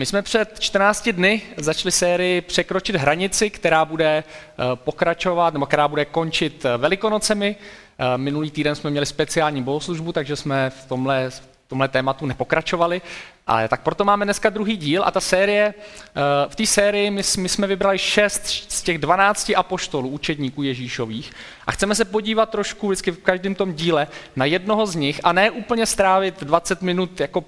My jsme před 14 dny začali sérii Překročit hranici, která bude eh, pokračovat, nebo která bude končit eh, velikonocemi. Eh, minulý týden jsme měli speciální bohoslužbu, takže jsme v tomhle, v tomhle tématu nepokračovali. Ale tak proto máme dneska druhý díl a ta série, v té sérii my, my jsme vybrali šest z těch 12 apoštolů, učedníků Ježíšových a chceme se podívat trošku vždycky v každém tom díle na jednoho z nich a ne úplně strávit 20 minut jako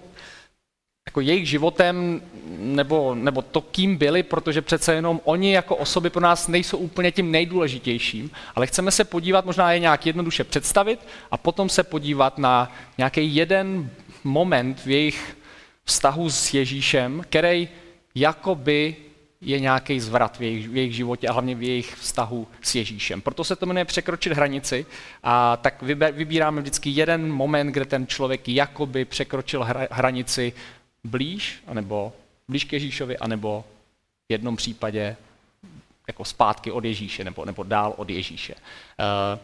jako jejich životem nebo, nebo to, kým byli, protože přece jenom oni jako osoby pro nás nejsou úplně tím nejdůležitějším, ale chceme se podívat, možná je nějak jednoduše představit a potom se podívat na nějaký jeden moment v jejich vztahu s Ježíšem, který jakoby je nějaký zvrat v jejich, v jejich životě a hlavně v jejich vztahu s Ježíšem. Proto se to jmenuje překročit hranici a tak vybíráme vždycky jeden moment, kde ten člověk jakoby překročil hranici blíž, anebo blíž k Ježíšovi, anebo v jednom případě jako zpátky od Ježíše, nebo, nebo dál od Ježíše. Uh,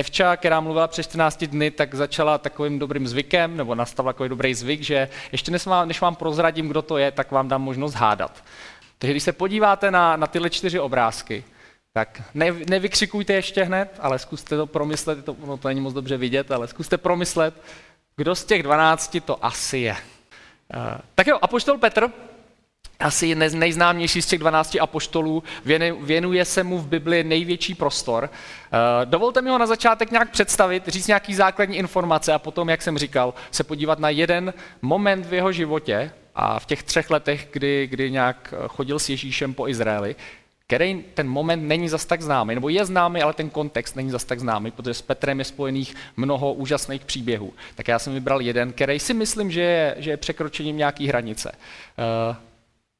Evča, která mluvila před 14 dny, tak začala takovým dobrým zvykem, nebo nastavila takový dobrý zvyk, že ještě než vám, než vám prozradím, kdo to je, tak vám dám možnost hádat. Takže když se podíváte na, na tyhle čtyři obrázky, tak ne, nevykřikujte ještě hned, ale zkuste to promyslet, to, no to není moc dobře vidět, ale zkuste promyslet, kdo z těch 12 to asi je. Eh, tak jo, apoštol Petr, asi nejznámější z těch 12 apoštolů, věnuje se mu v Bibli největší prostor. Eh, dovolte mi ho na začátek nějak představit, říct nějaký základní informace a potom, jak jsem říkal, se podívat na jeden moment v jeho životě a v těch třech letech, kdy, kdy nějak chodil s Ježíšem po Izraeli, který ten moment není zas tak známý, nebo je známý, ale ten kontext není zas tak známý, protože s Petrem je spojených mnoho úžasných příběhů. Tak já jsem vybral jeden, který si myslím, že je, že je překročením nějaký hranice. Uh,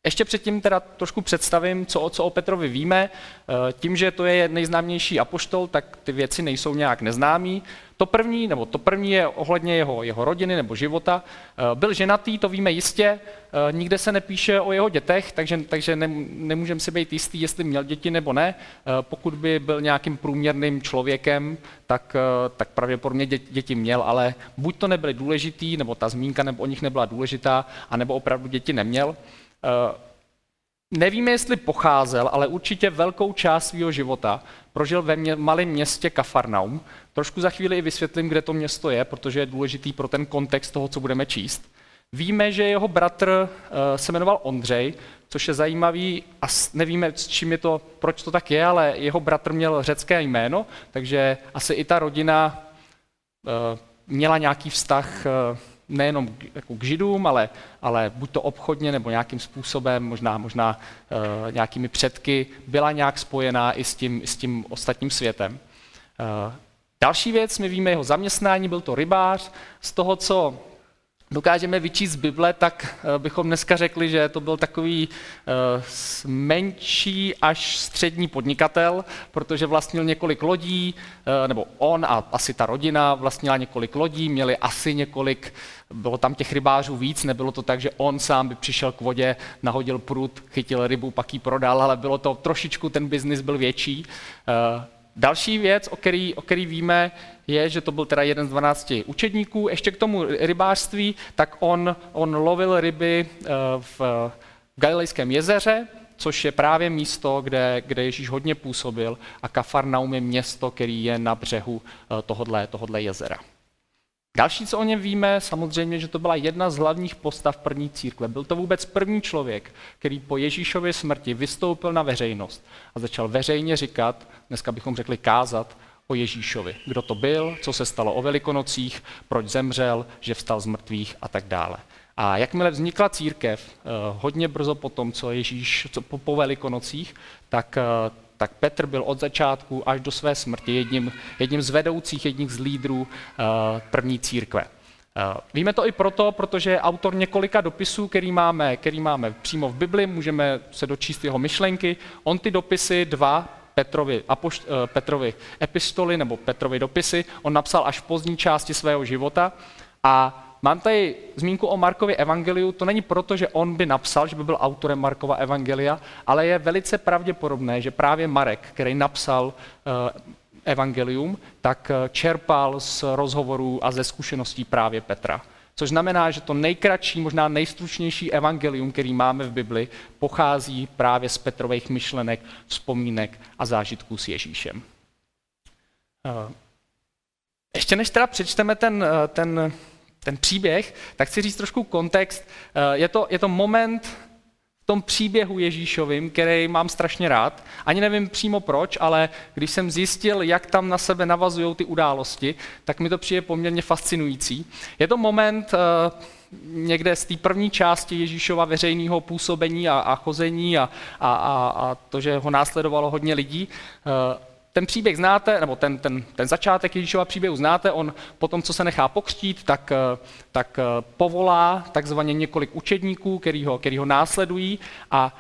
ještě předtím teda trošku představím, co, co o Petrovi víme. Eh, tím, že to je nejznámější apoštol, tak ty věci nejsou nějak neznámý. To první, nebo to první je ohledně jeho, jeho rodiny nebo života. Eh, byl ženatý, to víme jistě, eh, nikde se nepíše o jeho dětech, takže, takže ne, nemůžeme si být jistý, jestli měl děti nebo ne. Pokud by byl nějakým průměrným člověkem, tak, tak pravděpodobně děti, děti měl, ale buď to nebyly důležitý, nebo ta zmínka nebo o nich nebyla důležitá, anebo opravdu děti neměl. Eh, nevíme, jestli pocházel, ale určitě velkou část svého života prožil ve mě, malém městě Kafarnaum. Trošku za chvíli i vysvětlím, kde to město je, protože je důležitý pro ten kontext toho, co budeme číst. Víme, že jeho bratr uh, se jmenoval Ondřej, což je zajímavý a nevíme, s čím je to, proč to tak je, ale jeho bratr měl řecké jméno, takže asi i ta rodina uh, měla nějaký vztah nejenom jako k židům, ale, ale buď to obchodně nebo nějakým způsobem, možná, možná uh, nějakými předky, byla nějak spojená i s tím, s tím ostatním světem. Uh, další věc, my víme jeho zaměstnání, byl to rybář. Z toho, co dokážeme vyčíst z Bible, tak eh, bychom dneska řekli, že to byl takový uh, menší až střední podnikatel, protože vlastnil několik lodí, uh, nebo on a asi ta rodina vlastnila několik lodí, měli asi několik, bylo tam těch rybářů víc, nebylo to tak, že on sám by přišel k vodě, nahodil prut, chytil rybu, pak ji prodal, ale bylo to trošičku, ten biznis byl větší. Další věc, o který, o který víme, je, že to byl teda jeden z 12 učedníků. Ještě k tomu rybářství, tak on, on lovil ryby eh, v Galilejském jezeře, což je právě místo, kde, kde Ježíš hodně působil a Kafarnaum je město, který je na břehu eh, tohodle, tohodle jezera. Další, co o něm víme, samozřejmě, že to byla jedna z hlavních postav první církve. Byl to vůbec první člověk, který po Ježíšově smrti vystoupil na veřejnost a začal veřejně říkat, dneska bychom řekli kázat, o Ježíšovi. Kdo to byl, co se stalo o Velikonocích, proč zemřel, že vstal z mrtvých a tak dále. A jakmile vznikla církev, eh, hodně brzo po tom, co Ježíš co po, po Velikonocích, tak, eh, tak Petr byl od začátku až do své smrti jedním, jedním z vedoucích, jedním z lídrů eh, první církve. Víme to i proto, protože je autor několika dopisů, který máme, který máme přímo v Bibli, můžeme se dočíst jeho myšlenky. On ty dopisy dva Petrovi, apošt, eh, Petrovi epistoly nebo Petrovi dopisy, on napsal až v pozdní části svého života a Mám tady zmínku o Markově evangeliu, to není proto, že on by napsal, že by byl autorem Markova evangelia, ale je velice pravděpodobné, že právě Marek, který napsal uh, evangelium, tak eh, čerpal z rozhovorů a ze zkušeností právě Petra. Což znamená, že to nejkratší, možná nejstručnější evangelium, který máme v Bibli, pochází právě z Petrových myšlenek, vzpomínek a zážitků s Ježíšem. Eh, ještě než teda přečteme ten, eh, ten, ten příběh, tak chci říct trošku kontext. Eh, je to, je to moment v tom příběhu Ježíšovým, který mám strašně rád. Ani nevím přímo proč, ale když jsem zjistil, jak tam na sebe navazují ty události, tak mi to přijde poměrně fascinující. Je to moment někde z té první části Ježíšova veřejného působení a, a chození a, a, a, a to, že ho následovalo hodně lidí ten příběh znáte, nebo ten, ten, ten začátek Ježíšova příběhu znáte, on po tom, co se nechá pokřtít, tak, eh, tak eh, povolá takzvaně několik učedníků, který ho, který ho následují a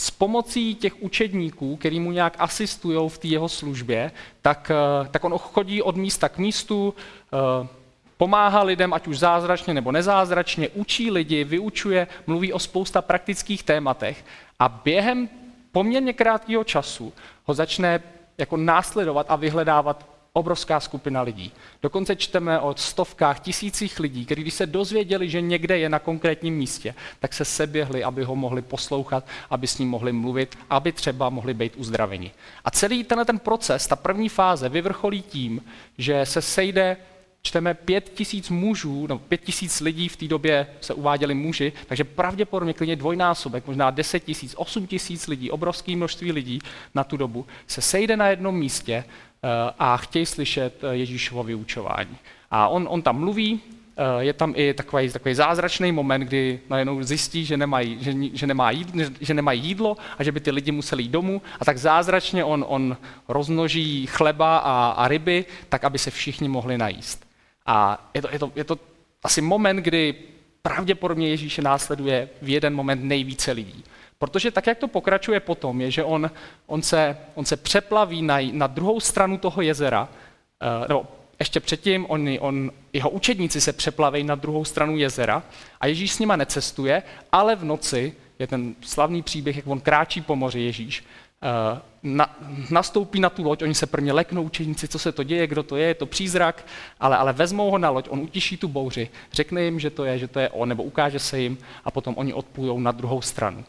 s pomocí těch učedníků, který mu nějak asistují v té jeho službě, tak, eh, tak on chodí od místa k místu, pomáhá lidem, ať už zázračně nebo nezázračně, učí lidi, vyučuje, mluví o spousta praktických tématech a během poměrně krátkého času ho začne jako následovat a vyhledávat obrovská skupina lidí. Dokonce čteme o stovkách, tisících lidí, kteří když se dozvěděli, že někde je na konkrétním místě, tak se seběhli, aby ho mohli poslouchat, aby s ním mohli mluvit, aby třeba mohli být uzdraveni. A celý tenhle ten proces, ta první fáze, vyvrcholí tím, že se sejde čteme pět tisíc mužů, no pět tisíc lidí v té době se uváděli muži, takže pravděpodobně klidně dvojnásobek, možná deset tisíc, osm tisíc lidí, obrovské množství lidí na tu dobu se sejde na jednom místě eh, a chtějí slyšet eh, Ježíšovo vyučování. A on, on tam mluví, eh, je tam i takový, takový zázračný moment, kdy najednou zjistí, že nemají, že, že, nemá jídlo, že nemají jídlo a že by ty lidi museli jít domů. A tak zázračně on, on rozmnoží chleba a, a ryby, tak aby se všichni mohli najíst. A je to, je to, je to asi moment, kdy pravděpodobně Ježíše následuje v jeden moment nejvíce lidí. Protože tak, jak to pokračuje potom, je, že on, on, se, on se přeplaví na, na druhou stranu toho jezera, uh, nebo ještě předtím on, on, jeho učedníci se přeplavejí na druhou stranu jezera a Ježíš s nima necestuje, ale v noci je ten slavný příběh, jak on kráčí po moři Ježíš Eh, na, nastoupí na tu loď, oni se prvně leknou učeníci, co se to děje, kdo to je, je to přízrak, ale, ale vezmou ho na loď, on utiší tu bouři, řekne jim, že to je, že to je on, nebo ukáže se jim a potom oni odplujou na druhou stranu.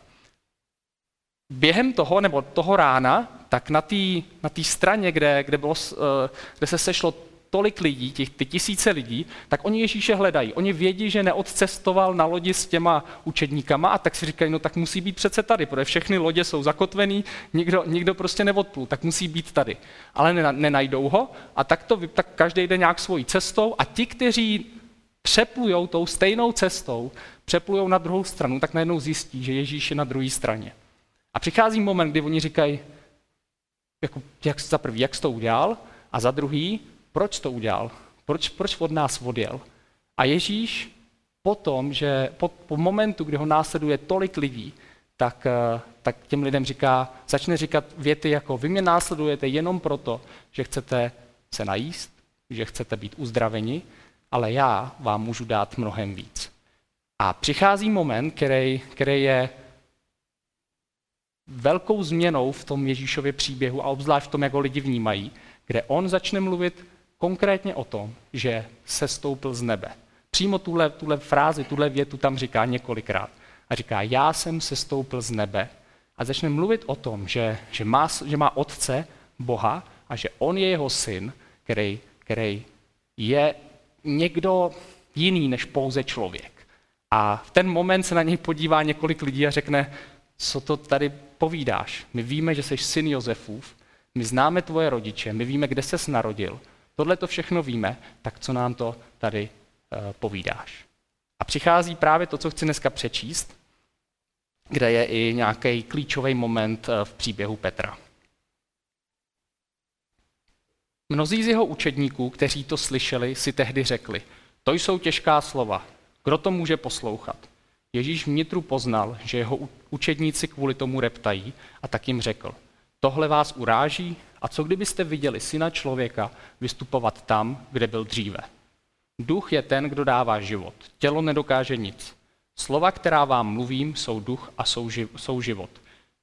Během toho, nebo toho rána, tak na té na straně, kde, kde, bylo, eh, kde se sešlo tolik lidí, těch, ty tisíce lidí, tak oni Ježíše hledají. Oni vědí, že neodcestoval na lodi s těma učedníkama a tak si říkají, no tak musí být přece tady, protože všechny lodě jsou zakotvený, nikdo, nikdo prostě neodplul, tak musí být tady. Ale nenajdou ho a tak, to, tak každý jde nějak svojí cestou a ti, kteří přeplujou tou stejnou cestou, přeplujou na druhou stranu, tak najednou zjistí, že Ježíš je na druhé straně. A přichází moment, kdy oni říkají, jako, jak, za prvý, jak jsi to udělal, a za druhý, proč to udělal? Proč, proč od nás odjel? A Ježíš potom, že po, po momentu, kdy ho následuje tolik lidí, tak, eh, tak těm lidem říká, začne říkat věty jako vy mě následujete jenom proto, že chcete se najíst, že chcete být uzdraveni, ale já vám můžu dát mnohem víc. A přichází moment, který, který je velkou změnou v tom Ježíšově příběhu a obzvlášť v tom, jak ho lidi vnímají, kde on začne mluvit konkrétně o tom, že se stoupil z nebe. Přímo tuhle, tuhle frázi, tuhle větu tam říká několikrát. A říká, já jsem se stoupil z nebe. A začne mluvit o tom, že, že, má, že má otce, Boha, a že on je jeho syn, který, který je někdo jiný než pouze člověk. A v ten moment se na něj podívá několik lidí a řekne, co to tady povídáš? My víme, že jsi syn Josefův, my známe tvoje rodiče, my víme, kde ses narodil, tohle to všechno víme, tak co nám to tady uh, povídáš? A přichází právě to, co chci dneska přečíst, kde je i nějaký klíčový moment uh, v příběhu Petra. Mnozí z jeho učedníků, kteří to slyšeli, si tehdy řekli, to jsou těžká slova, kdo to může poslouchat? Ježíš vnitru poznal, že jeho učedníci kvůli tomu reptají a tak jim řekl, tohle vás uráží, a co kdybyste viděli syna člověka vystupovat tam, kde byl dříve? Duch je ten, kdo dává život. Tělo nedokáže nic. Slova, která vám mluvím, jsou duch a jsou, živ, jsou život.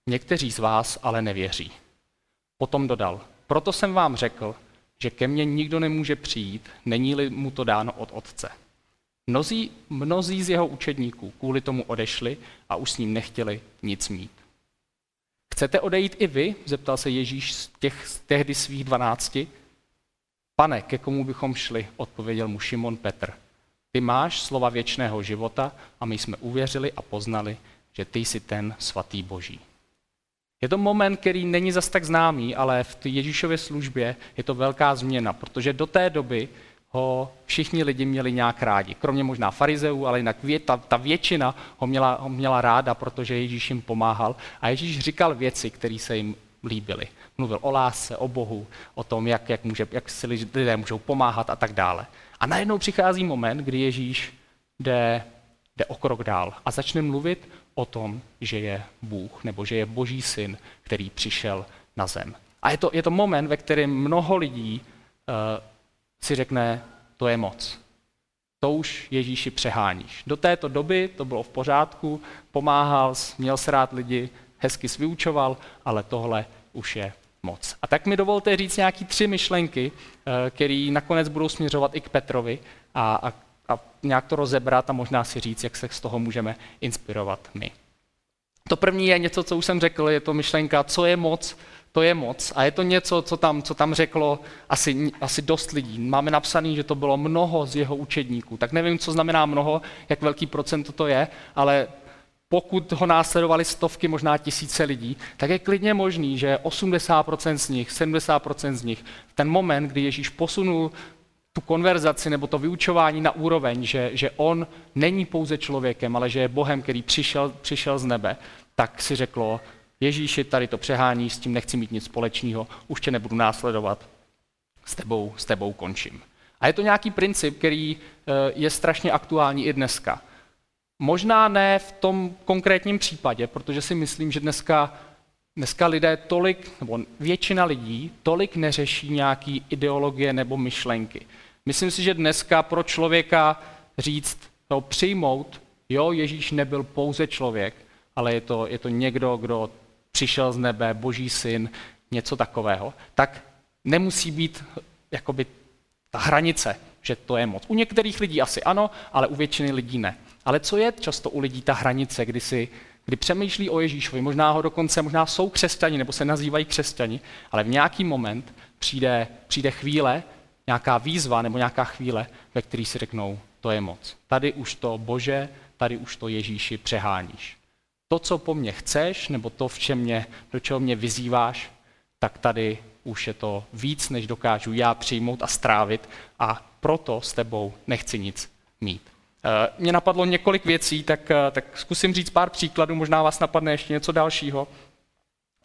Někteří z vás ale nevěří. Potom dodal, proto jsem vám řekl, že ke mně nikdo nemůže přijít, není-li mu to dáno od Otce. Mnozí, mnozí z jeho učedníků kvůli tomu odešli a už s ním nechtěli nic mít. Chcete odejít i vy? zeptal se Ježíš z těch z tehdy svých dvanácti. Pane, ke komu bychom šli? odpověděl mu Šimon Petr. Ty máš slova věčného života a my jsme uvěřili a poznali, že ty jsi ten svatý boží. Je to moment, který není zas tak známý, ale v Ježíšově službě je to velká změna, protože do té doby ho všichni lidi měli nějak rádi. Kromě možná farizeů, ale jinak ta, ta většina ho měla, ho měla ráda, protože Ježíš jim pomáhal. A Ježíš říkal věci, které se jim líbily. Mluvil o lásce, o Bohu, o tom, jak, jak, může, jak si lidé můžou pomáhat a tak dále. A najednou přichází moment, kdy Ježíš jde, jde o krok dál a začne mluvit o tom, že je Bůh, nebo že je Boží syn, který přišel na zem. A je to, je to moment, ve kterém mnoho lidí uh, si řekne, to je moc. To už Ježíši přeháníš. Do této doby to bylo v pořádku, pomáhal, měl se rád lidi, hezky vyučoval, ale tohle už je moc. A tak mi dovolte říct nějaký tři myšlenky, eh, které nakonec budou směřovat i k Petrovi a, a, a nějak to rozebrat a možná si říct, jak se z toho můžeme inspirovat my. To první je něco, co už jsem řekl, je to myšlenka, co je moc, to je moc. A je to něco, co tam, co tam řeklo asi, asi dost lidí. Máme napsaný, že to bylo mnoho z jeho učedníků. Tak nevím, co znamená mnoho, jak velký procent to je, ale pokud ho následovali stovky, možná tisíce lidí, tak je klidně možný, že 80% z nich, 70% z nich, v ten moment, kdy Ježíš posunul tu konverzaci nebo to vyučování na úroveň, že, že on není pouze člověkem, ale že je Bohem, který přišel, přišel z nebe, tak si řeklo, Ježíši, tady to přehání, s tím nechci mít nic společného, už tě nebudu následovat, s tebou, s tebou končím. A je to nějaký princip, který eh, je strašně aktuální i dneska. Možná ne v tom konkrétním případě, protože si myslím, že dneska, dneska lidé tolik, nebo většina lidí tolik neřeší nějaký ideologie nebo myšlenky. Myslím si, že dneska pro člověka říct, no, přijmout, jo, Ježíš nebyl pouze člověk, ale je to, je to někdo, kdo přišel z nebe, boží syn, něco takového, tak nemusí být jakoby ta hranice, že to je moc. U některých lidí asi ano, ale u většiny lidí ne. Ale co je často u lidí ta hranice, kdy, si, kdy přemýšlí o Ježíšovi, možná ho dokonce, možná jsou křesťani nebo se nazývají křesťani, ale v nějaký moment přijde, přijde chvíle, nějaká výzva nebo nějaká chvíle, ve které si řeknou, to je moc. Tady už to Bože, tady už to Ježíši přeháníš. To, co po mně chceš, nebo to, v čem mě, do čeho mě vyzýváš, tak tady už je to víc, než dokážu já přijmout a strávit a proto s tebou nechci nic mít. Eh, mně napadlo několik věcí, tak, eh, tak zkusím říct pár příkladů, možná vás napadne ještě něco dalšího.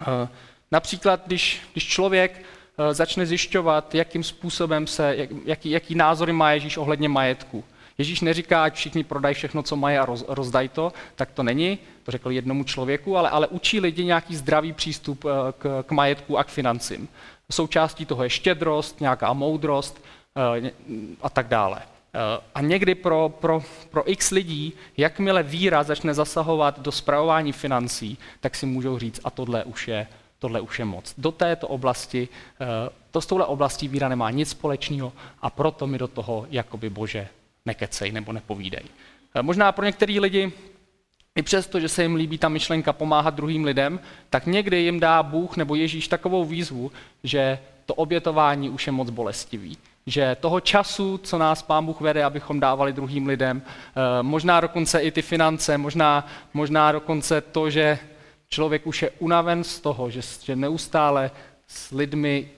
Eh, například, když, když člověk začne zjišťovat, jakým způsobem se, jak, jaký, jaký názory má Ježíš ohledně majetku. Ježíš neříká, ať všichni prodají všechno, co mají a roz, rozdají to, tak to není, to řekl jednomu člověku, ale, ale učí lidi nějaký zdravý přístup k, k majetku a k financím. Součástí toho je štědrost, nějaká moudrost a tak dále. Eh, a někdy pro, pro, pro x lidí, jakmile víra začne zasahovat do zpravování financí, tak si můžou říct, a tohle už je, tohle už je moc. Do této oblasti, eh, to s touhle oblastí víra nemá nic společného a proto mi do toho jakoby bože nekecej nebo nepovídej. Eh, možná pro některé lidi i přesto, že se jim líbí ta myšlenka pomáhat druhým lidem, tak někdy jim dá Bůh nebo Ježíš takovou výzvu, že to obětování už je moc bolestivý že toho času, co nás Pán Bůh vede, abychom dávali druhým lidem, eh, možná dokonce i ty finance, možná, možná dokonce to, že člověk už je unaven z toho, že, že neustále s lidmi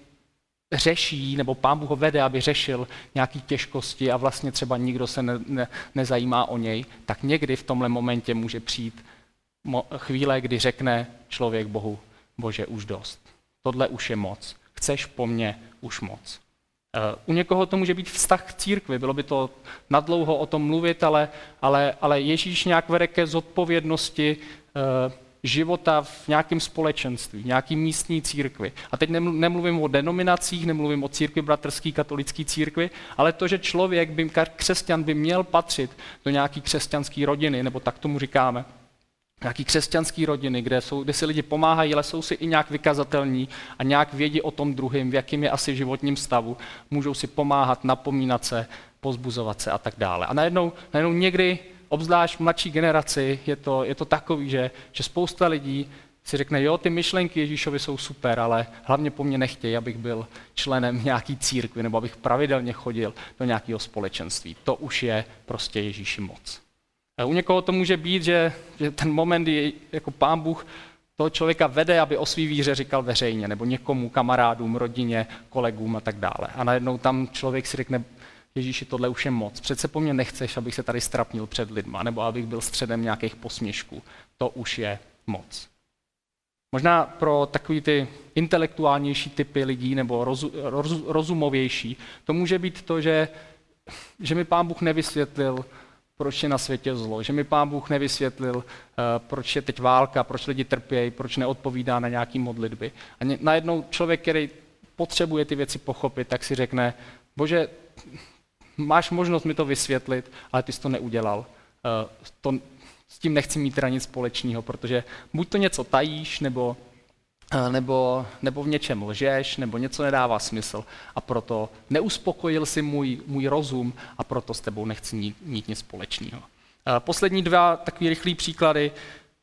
řeší, nebo Pán Bůh ho vede, aby řešil nějaké těžkosti a vlastně třeba nikdo se ne, ne, nezajímá o něj, tak někdy v tomhle momentě může přijít mo, chvíle, kdy řekne člověk Bohu, Bože, už dost. Tohle už je moc. Chceš po mně už moc. Eh, u někoho to může být vztah k církvi, bylo by to nadlouho o tom mluvit, ale, ale, ale Ježíš nějak vede ke zodpovědnosti uh, života v nějakém společenství, v nějaký místní církvi. A teď nemluvím o denominacích, nemluvím o církvi bratrský, katolický církvi, ale to, že člověk, by, křesťan by měl patřit do nějaké křesťanské rodiny, nebo tak tomu říkáme, nějaký křesťanský rodiny, kde, jsou, kde si lidi pomáhají, ale jsou si i nějak vykazatelní a nějak vědí o tom druhém, v jakým je asi životním stavu, můžou si pomáhat, napomínat se, pozbuzovat se a tak dále. A najednou, najednou někdy, obzvlášť mladší generaci, je to, je to takový, že, že spousta lidí si řekne, jo, ty myšlenky Ježíšovi jsou super, ale hlavně po mně nechtějí, abych byl členem nějaký církvy nebo abych pravidelně chodil do nějakého společenství. To už je prostě Ježíši moc. A u někoho to může být, že, že ten moment je jako pán Bůh toho člověka vede, aby o svý víře říkal veřejně, nebo někomu, kamarádům, rodině, kolegům a tak dále. A najednou tam člověk si řekne, Ježíši, tohle už je moc. Přece po mně nechceš, abych se tady strapnil před lidma, nebo abych byl středem nějakých posměšků. To už je moc. Možná pro takový ty intelektuálnější typy lidí nebo rozu, roz, rozumovější, to může být to, že, že mi pán Bůh nevysvětlil, proč je na světě zlo, že mi pán Bůh nevysvětlil, eh, proč je teď válka, proč lidi trpějí, proč neodpovídá na nějaký modlitby. A najednou člověk, který potřebuje ty věci pochopit, tak si řekne, bože, máš možnost mi to vysvětlit, ale ty jsi to neudělal. Eh, to, s tím nechci mít teda nic společného, protože buď to něco tajíš, nebo, eh, nebo, nebo v něčem lžeš, nebo něco nedává smysl a proto neuspokojil si můj, můj rozum a proto s tebou nechci mít, mít nic společného. Eh, poslední dva takové rychlé příklady.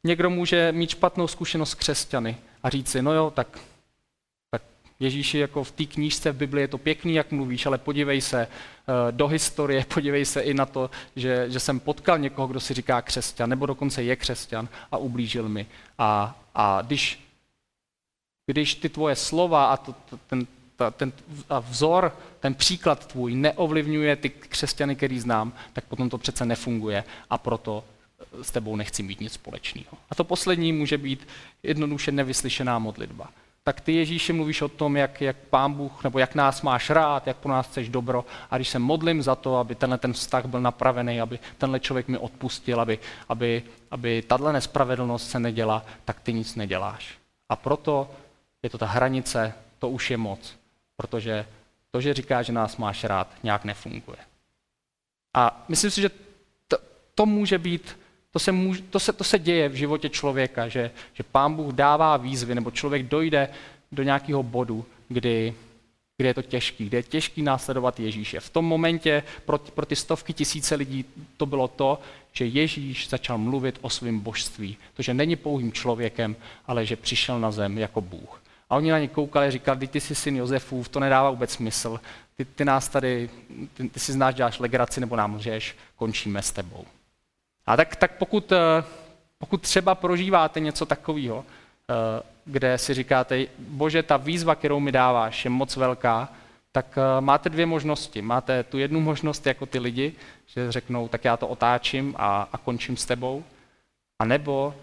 Někdo může mít špatnou zkušenost s křesťany a říct si, no jo, tak Ježíši, jako v té knížce v Bibli je to pěkný, jak mluvíš, ale podívej se eh, do historie, podívej se i na to, že, že jsem potkal někoho, kdo si říká křesťan, nebo dokonce je křesťan a ublížil mi. A, a když, když ty tvoje slova a to, to, ten, ta, ten a vzor, ten příklad tvůj neovlivňuje ty křesťany, který znám, tak potom to přece nefunguje a proto s tebou nechci mít nic společného. A to poslední může být jednoduše nevyslyšená modlitba tak ty Ježíši mluvíš o tom, jak, jak pán Bůh, nebo jak nás máš rád, jak pro nás chceš dobro. A když se modlím za to, aby tenhle ten vztah byl napravený, aby tenhle člověk mi odpustil, aby, aby, aby tahle nespravedlnost se neděla, tak ty nic neděláš. A proto je to ta hranice, to už je moc. Protože to, že říká, že nás máš rád, nějak nefunguje. A myslím si, že to, to může být to se, můž, to, se, to se děje v životě člověka, že, že pán Bůh dává výzvy, nebo člověk dojde do nějakého bodu, kdy, kdy je to těžký, kdy je těžký následovat Ježíše. V tom momentě pro, pro ty stovky tisíce lidí to bylo to, že Ježíš začal mluvit o svém božství. To, že není pouhým člověkem, ale že přišel na zem jako Bůh. A oni na ně koukali a říkali, ty jsi syn Josefův, to nedává vůbec smysl. Ty, ty nás tady, ty, ty si znáš, děláš legraci nebo nám lžeš, končíme s tebou. A tak, tak pokud, eh, pokud třeba prožíváte něco takového, eh, kde si říkáte, bože, ta výzva, kterou mi dáváš, je moc velká, tak eh, máte dvě možnosti. Máte tu jednu možnost jako ty lidi, že řeknou, tak já to otáčím a, a končím s tebou, a nebo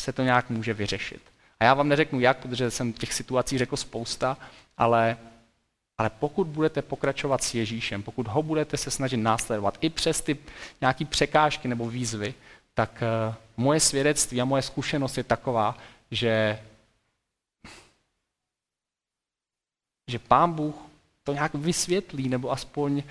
se to nějak může vyřešit. A já vám neřeknu jak, protože jsem těch situací řekl spousta, ale ale pokud budete pokračovat s Ježíšem, pokud ho budete se snažit následovat i přes ty nějaké překážky nebo výzvy, tak uh, moje svědectví a moje zkušenost je taková, že, že Pán Bůh to nějak vysvětlí, nebo aspoň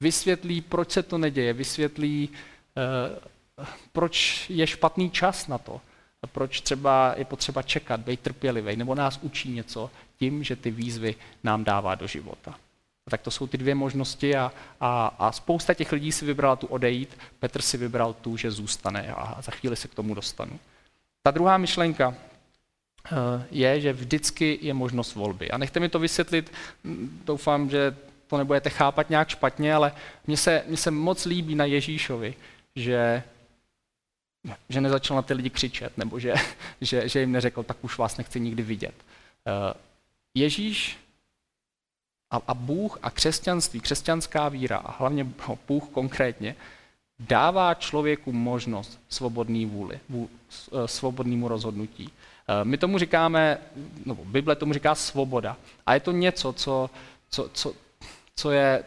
vysvětlí, proč se to neděje, vysvětlí, uh, proč je špatný čas na to, proč třeba je potřeba čekat, být trpělivý, nebo nás učí něco tím, že ty výzvy nám dává do života. A tak to jsou ty dvě možnosti a, a, a spousta těch lidí si vybrala tu odejít, Petr si vybral tu, že zůstane a za chvíli se k tomu dostanu. Ta druhá myšlenka eh, je, že vždycky je možnost volby. A nechte mi to vysvětlit, doufám, že to nebudete chápat nějak špatně, ale mně se, mně se moc líbí na Ježíšovi, že že nezačal na ty lidi křičet, nebo že, že, že jim neřekl, tak už vás nechci nikdy vidět. Eh, Ježíš a, a Bůh a křesťanství, křesťanská víra a hlavně Bůh konkrétně, dává člověku možnost svobodný vůli, vů, eh, svobodnému rozhodnutí. Eh, my tomu říkáme, no, Bible tomu říká svoboda. A je to něco, co, co, co, co je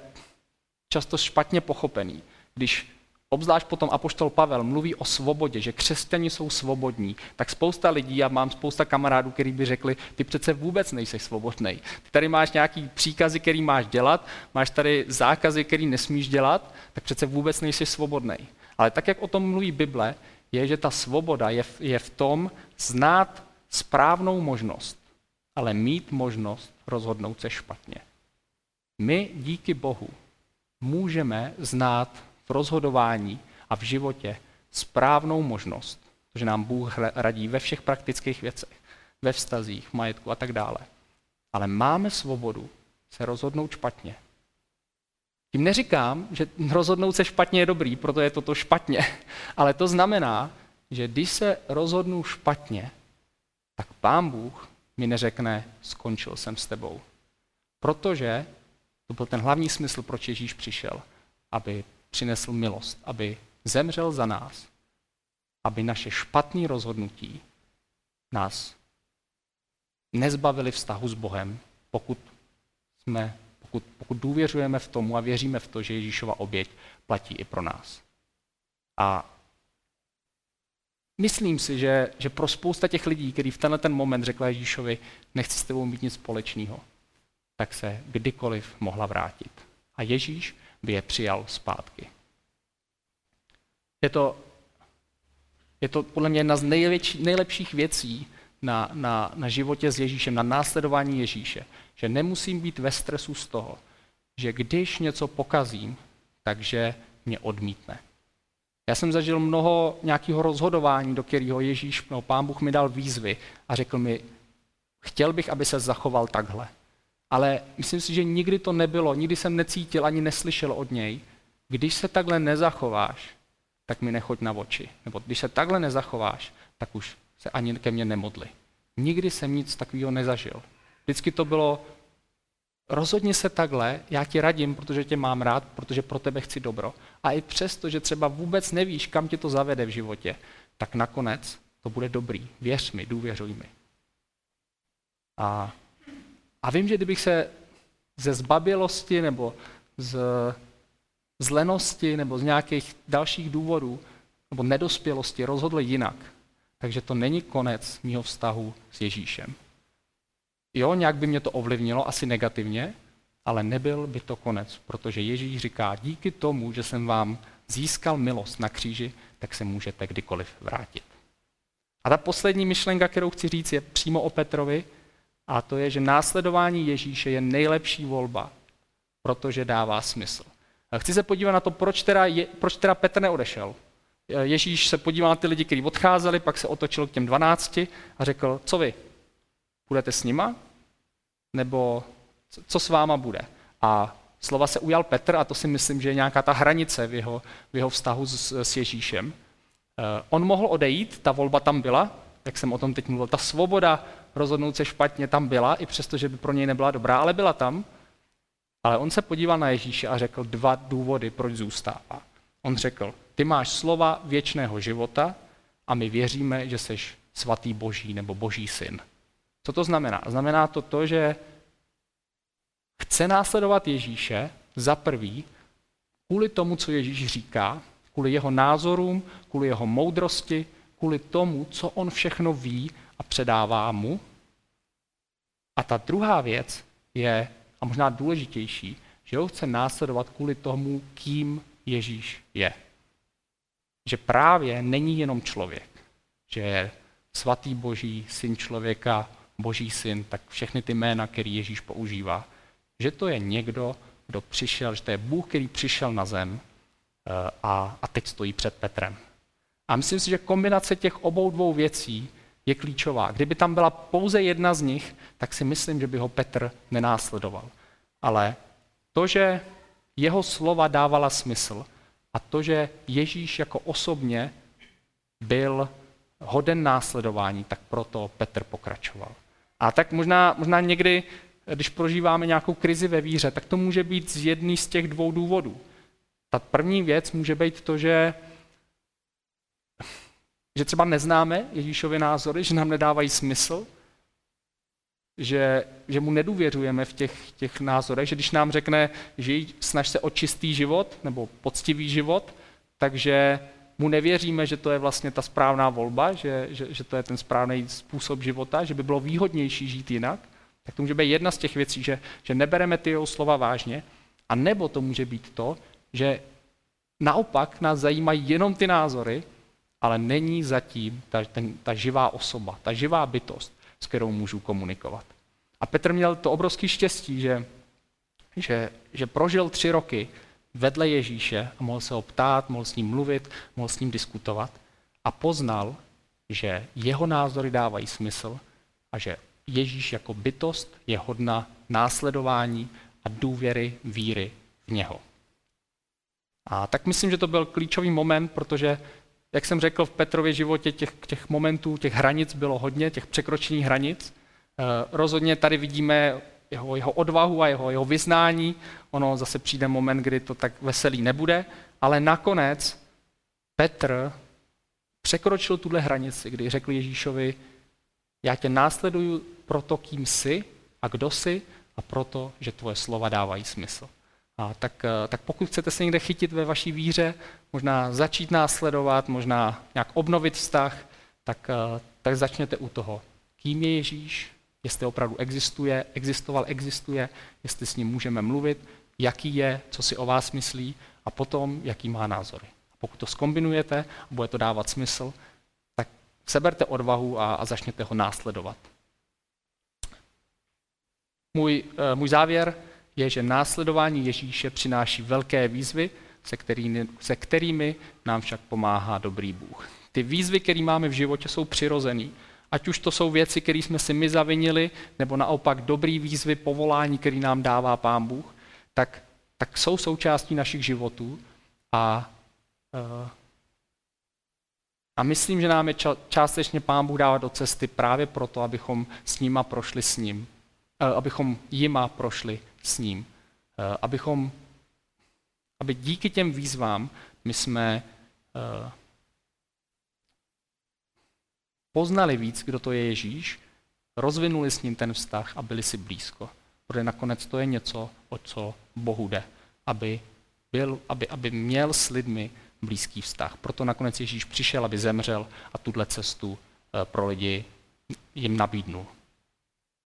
často špatně pochopený. Když obzvlášť potom Apoštol Pavel mluví o svobodě, že křesťani jsou svobodní, tak spousta lidí, já mám spousta kamarádů, kteří by řekli, ty přece vůbec nejsi svobodný. Ty tady máš nějaký příkazy, který máš dělat, máš tady zákazy, který nesmíš dělat, tak přece vůbec nejsi svobodný. Ale tak, jak o tom mluví Bible, je, že ta svoboda je v, je v tom znát správnou možnost, ale mít možnost rozhodnout se špatně. My díky Bohu můžeme znát v rozhodování a v životě správnou možnost, že nám Bůh radí ve všech praktických věcech, ve vztazích, majetku a tak dále. Ale máme svobodu se rozhodnout špatně. Tím neříkám, že rozhodnout se špatně je dobrý, proto je toto špatně. Ale to znamená, že když se rozhodnu špatně, tak pán Bůh mi neřekne, skončil jsem s tebou. Protože to byl ten hlavní smysl, proč Ježíš přišel, aby přinesl milost, aby zemřel za nás, aby naše špatné rozhodnutí nás nezbavili vztahu s Bohem, pokud, jsme, pokud, pokud důvěřujeme v tomu a věříme v to, že Ježíšova oběť platí i pro nás. A myslím si, že, že pro spousta těch lidí, kteří v tenhle ten moment řekli Ježíšovi, nechci s tebou mít nic společného, tak se kdykoliv mohla vrátit. A Ježíš by je přijal zpátky. Je to, je to podle mě jedna z nejlepší, nejlepších věcí na, na, na životě s Ježíšem, na následování Ježíše. Že nemusím být ve stresu z toho, že když něco pokazím, takže mě odmítne. Já jsem zažil mnoho nějakého rozhodování, do kterého Ježíš, no, pán Bůh mi dal výzvy a řekl mi, chtěl bych, aby se zachoval takhle. Ale myslím si, že nikdy to nebylo, nikdy jsem necítil ani neslyšel od něj, když se takhle nezachováš, tak mi nechoď na oči. Nebo když se takhle nezachováš, tak už se ani ke mně nemodli. Nikdy jsem nic takového nezažil. Vždycky to bylo, rozhodni se takhle, já ti radím, protože tě mám rád, protože pro tebe chci dobro. A i přesto, že třeba vůbec nevíš, kam tě to zavede v životě, tak nakonec to bude dobrý. Věř mi, důvěřuj mi. A, a vím, že kdybych se ze zbabělosti nebo z z lenosti nebo z nějakých dalších důvodů nebo nedospělosti rozhodl jinak, takže to není konec mýho vztahu s Ježíšem. Jo, nějak by mě to ovlivnilo, asi negativně, ale nebyl by to konec, protože Ježíš říká, díky tomu, že jsem vám získal milost na kříži, tak se můžete kdykoliv vrátit. A ta poslední myšlenka, kterou chci říct, je přímo o Petrovi, a to je, že následování Ježíše je nejlepší volba, protože dává smysl. Chci se podívat na to, proč teda, je, proč teda Petr neodešel. Ježíš se podíval na ty lidi, kteří odcházeli, pak se otočil k těm dvanácti a řekl, co vy, budete s nima? Nebo co s váma bude? A slova se ujal Petr a to si myslím, že je nějaká ta hranice v jeho, v jeho vztahu s, s Ježíšem. Eh, on mohl odejít, ta volba tam byla, jak jsem o tom teď mluvil, ta svoboda rozhodnout se špatně tam byla, i přesto, že by pro něj nebyla dobrá, ale byla tam. Ale on se podíval na Ježíše a řekl dva důvody, proč zůstává. On řekl, ty máš slova věčného života a my věříme, že jsi svatý boží nebo boží syn. Co to znamená? Znamená to to, že chce následovat Ježíše za prvý kvůli tomu, co Ježíš říká, kvůli jeho názorům, kvůli jeho moudrosti, kvůli tomu, co on všechno ví a předává mu. A ta druhá věc je a možná důležitější, že ho chce následovat kvůli tomu, kým Ježíš je. Že právě není jenom člověk, že je svatý boží, syn člověka, boží syn, tak všechny ty jména, které Ježíš používá, že to je někdo, kdo přišel, že to je Bůh, který přišel na zem eh, a, a teď stojí před Petrem. A myslím si, že kombinace těch obou dvou věcí je klíčová. Kdyby tam byla pouze jedna z nich, tak si myslím, že by ho Petr nenásledoval. Ale to, že jeho slova dávala smysl a to, že Ježíš jako osobně byl hoden následování, tak proto Petr pokračoval. A tak možná, možná někdy, když prožíváme nějakou krizi ve víře, tak to může být z jedný z těch dvou důvodů. Ta první věc může být to, že že třeba neznáme Ježíšovy názory, že nám nedávají smysl, že, že mu nedůvěřujeme v těch, těch názorech, že když nám řekne, že snaž se o čistý život nebo poctivý život, takže mu nevěříme, že to je vlastně ta správná volba, že, že, že to je ten správný způsob života, že by bylo výhodnější žít jinak, tak to může být jedna z těch věcí, že, že nebereme ty jeho slova vážně, a nebo to může být to, že naopak nás zajímají jenom ty názory, ale není zatím ta, ten, ta živá osoba, ta živá bytost, s kterou můžu komunikovat. A Petr měl to obrovský štěstí, že, že, že prožil tři roky vedle Ježíše a mohl se ho ptát, mohl s ním mluvit, mohl s ním diskutovat a poznal, že jeho názory dávají smysl a že Ježíš jako bytost je hodna následování a důvěry víry v něho. A tak myslím, že to byl klíčový moment, protože, jak jsem řekl, v Petrově životě těch, těch momentů, těch hranic bylo hodně, těch překročení hranic. Eh, rozhodně tady vidíme jeho, jeho odvahu a jeho, jeho vyznání. Ono zase přijde moment, kdy to tak veselý nebude, ale nakonec Petr překročil tuhle hranici, kdy řekl Ježíšovi, já tě následuju proto, kým jsi a kdo jsi a proto, že tvoje slova dávají smysl. A tak, eh, tak pokud chcete se někde chytit ve vaší víře, možná začít následovat, možná nějak obnovit vztah, tak, eh, tak začněte u toho. Kým je Ježíš, jestli opravdu existuje, existoval, existuje, jestli s ním můžeme mluvit, jaký je, co si o vás myslí a potom, jaký má názory. Pokud to skombinujete a bude to dávat smysl, tak seberte odvahu a, a začněte ho následovat. Můj, eh, můj závěr je, že následování Ježíše přináší velké výzvy, se kterými, se kterými nám však pomáhá dobrý Bůh. Ty výzvy, které máme v životě, jsou přirozený. Ať už to jsou věci, které jsme si my zavinili, nebo naopak dobrý výzvy, povolání, který nám dává Pán Bůh, tak, tak jsou součástí našich životů. A, eh, a myslím, že nám je částečně Pán Bůh dává do cesty právě proto, abychom s nima prošli s ním. Eh, abychom jima prošli s ním. Eh, abychom, aby díky těm výzvám my jsme eh, poznali víc, kdo to je Ježíš, rozvinuli s ním ten vztah a byli si blízko. Protože nakonec to je něco, o co Bohu jde, aby, byl, aby, aby měl s lidmi blízký vztah. Proto nakonec Ježíš přišel, aby zemřel a tuhle cestu pro lidi jim nabídnul.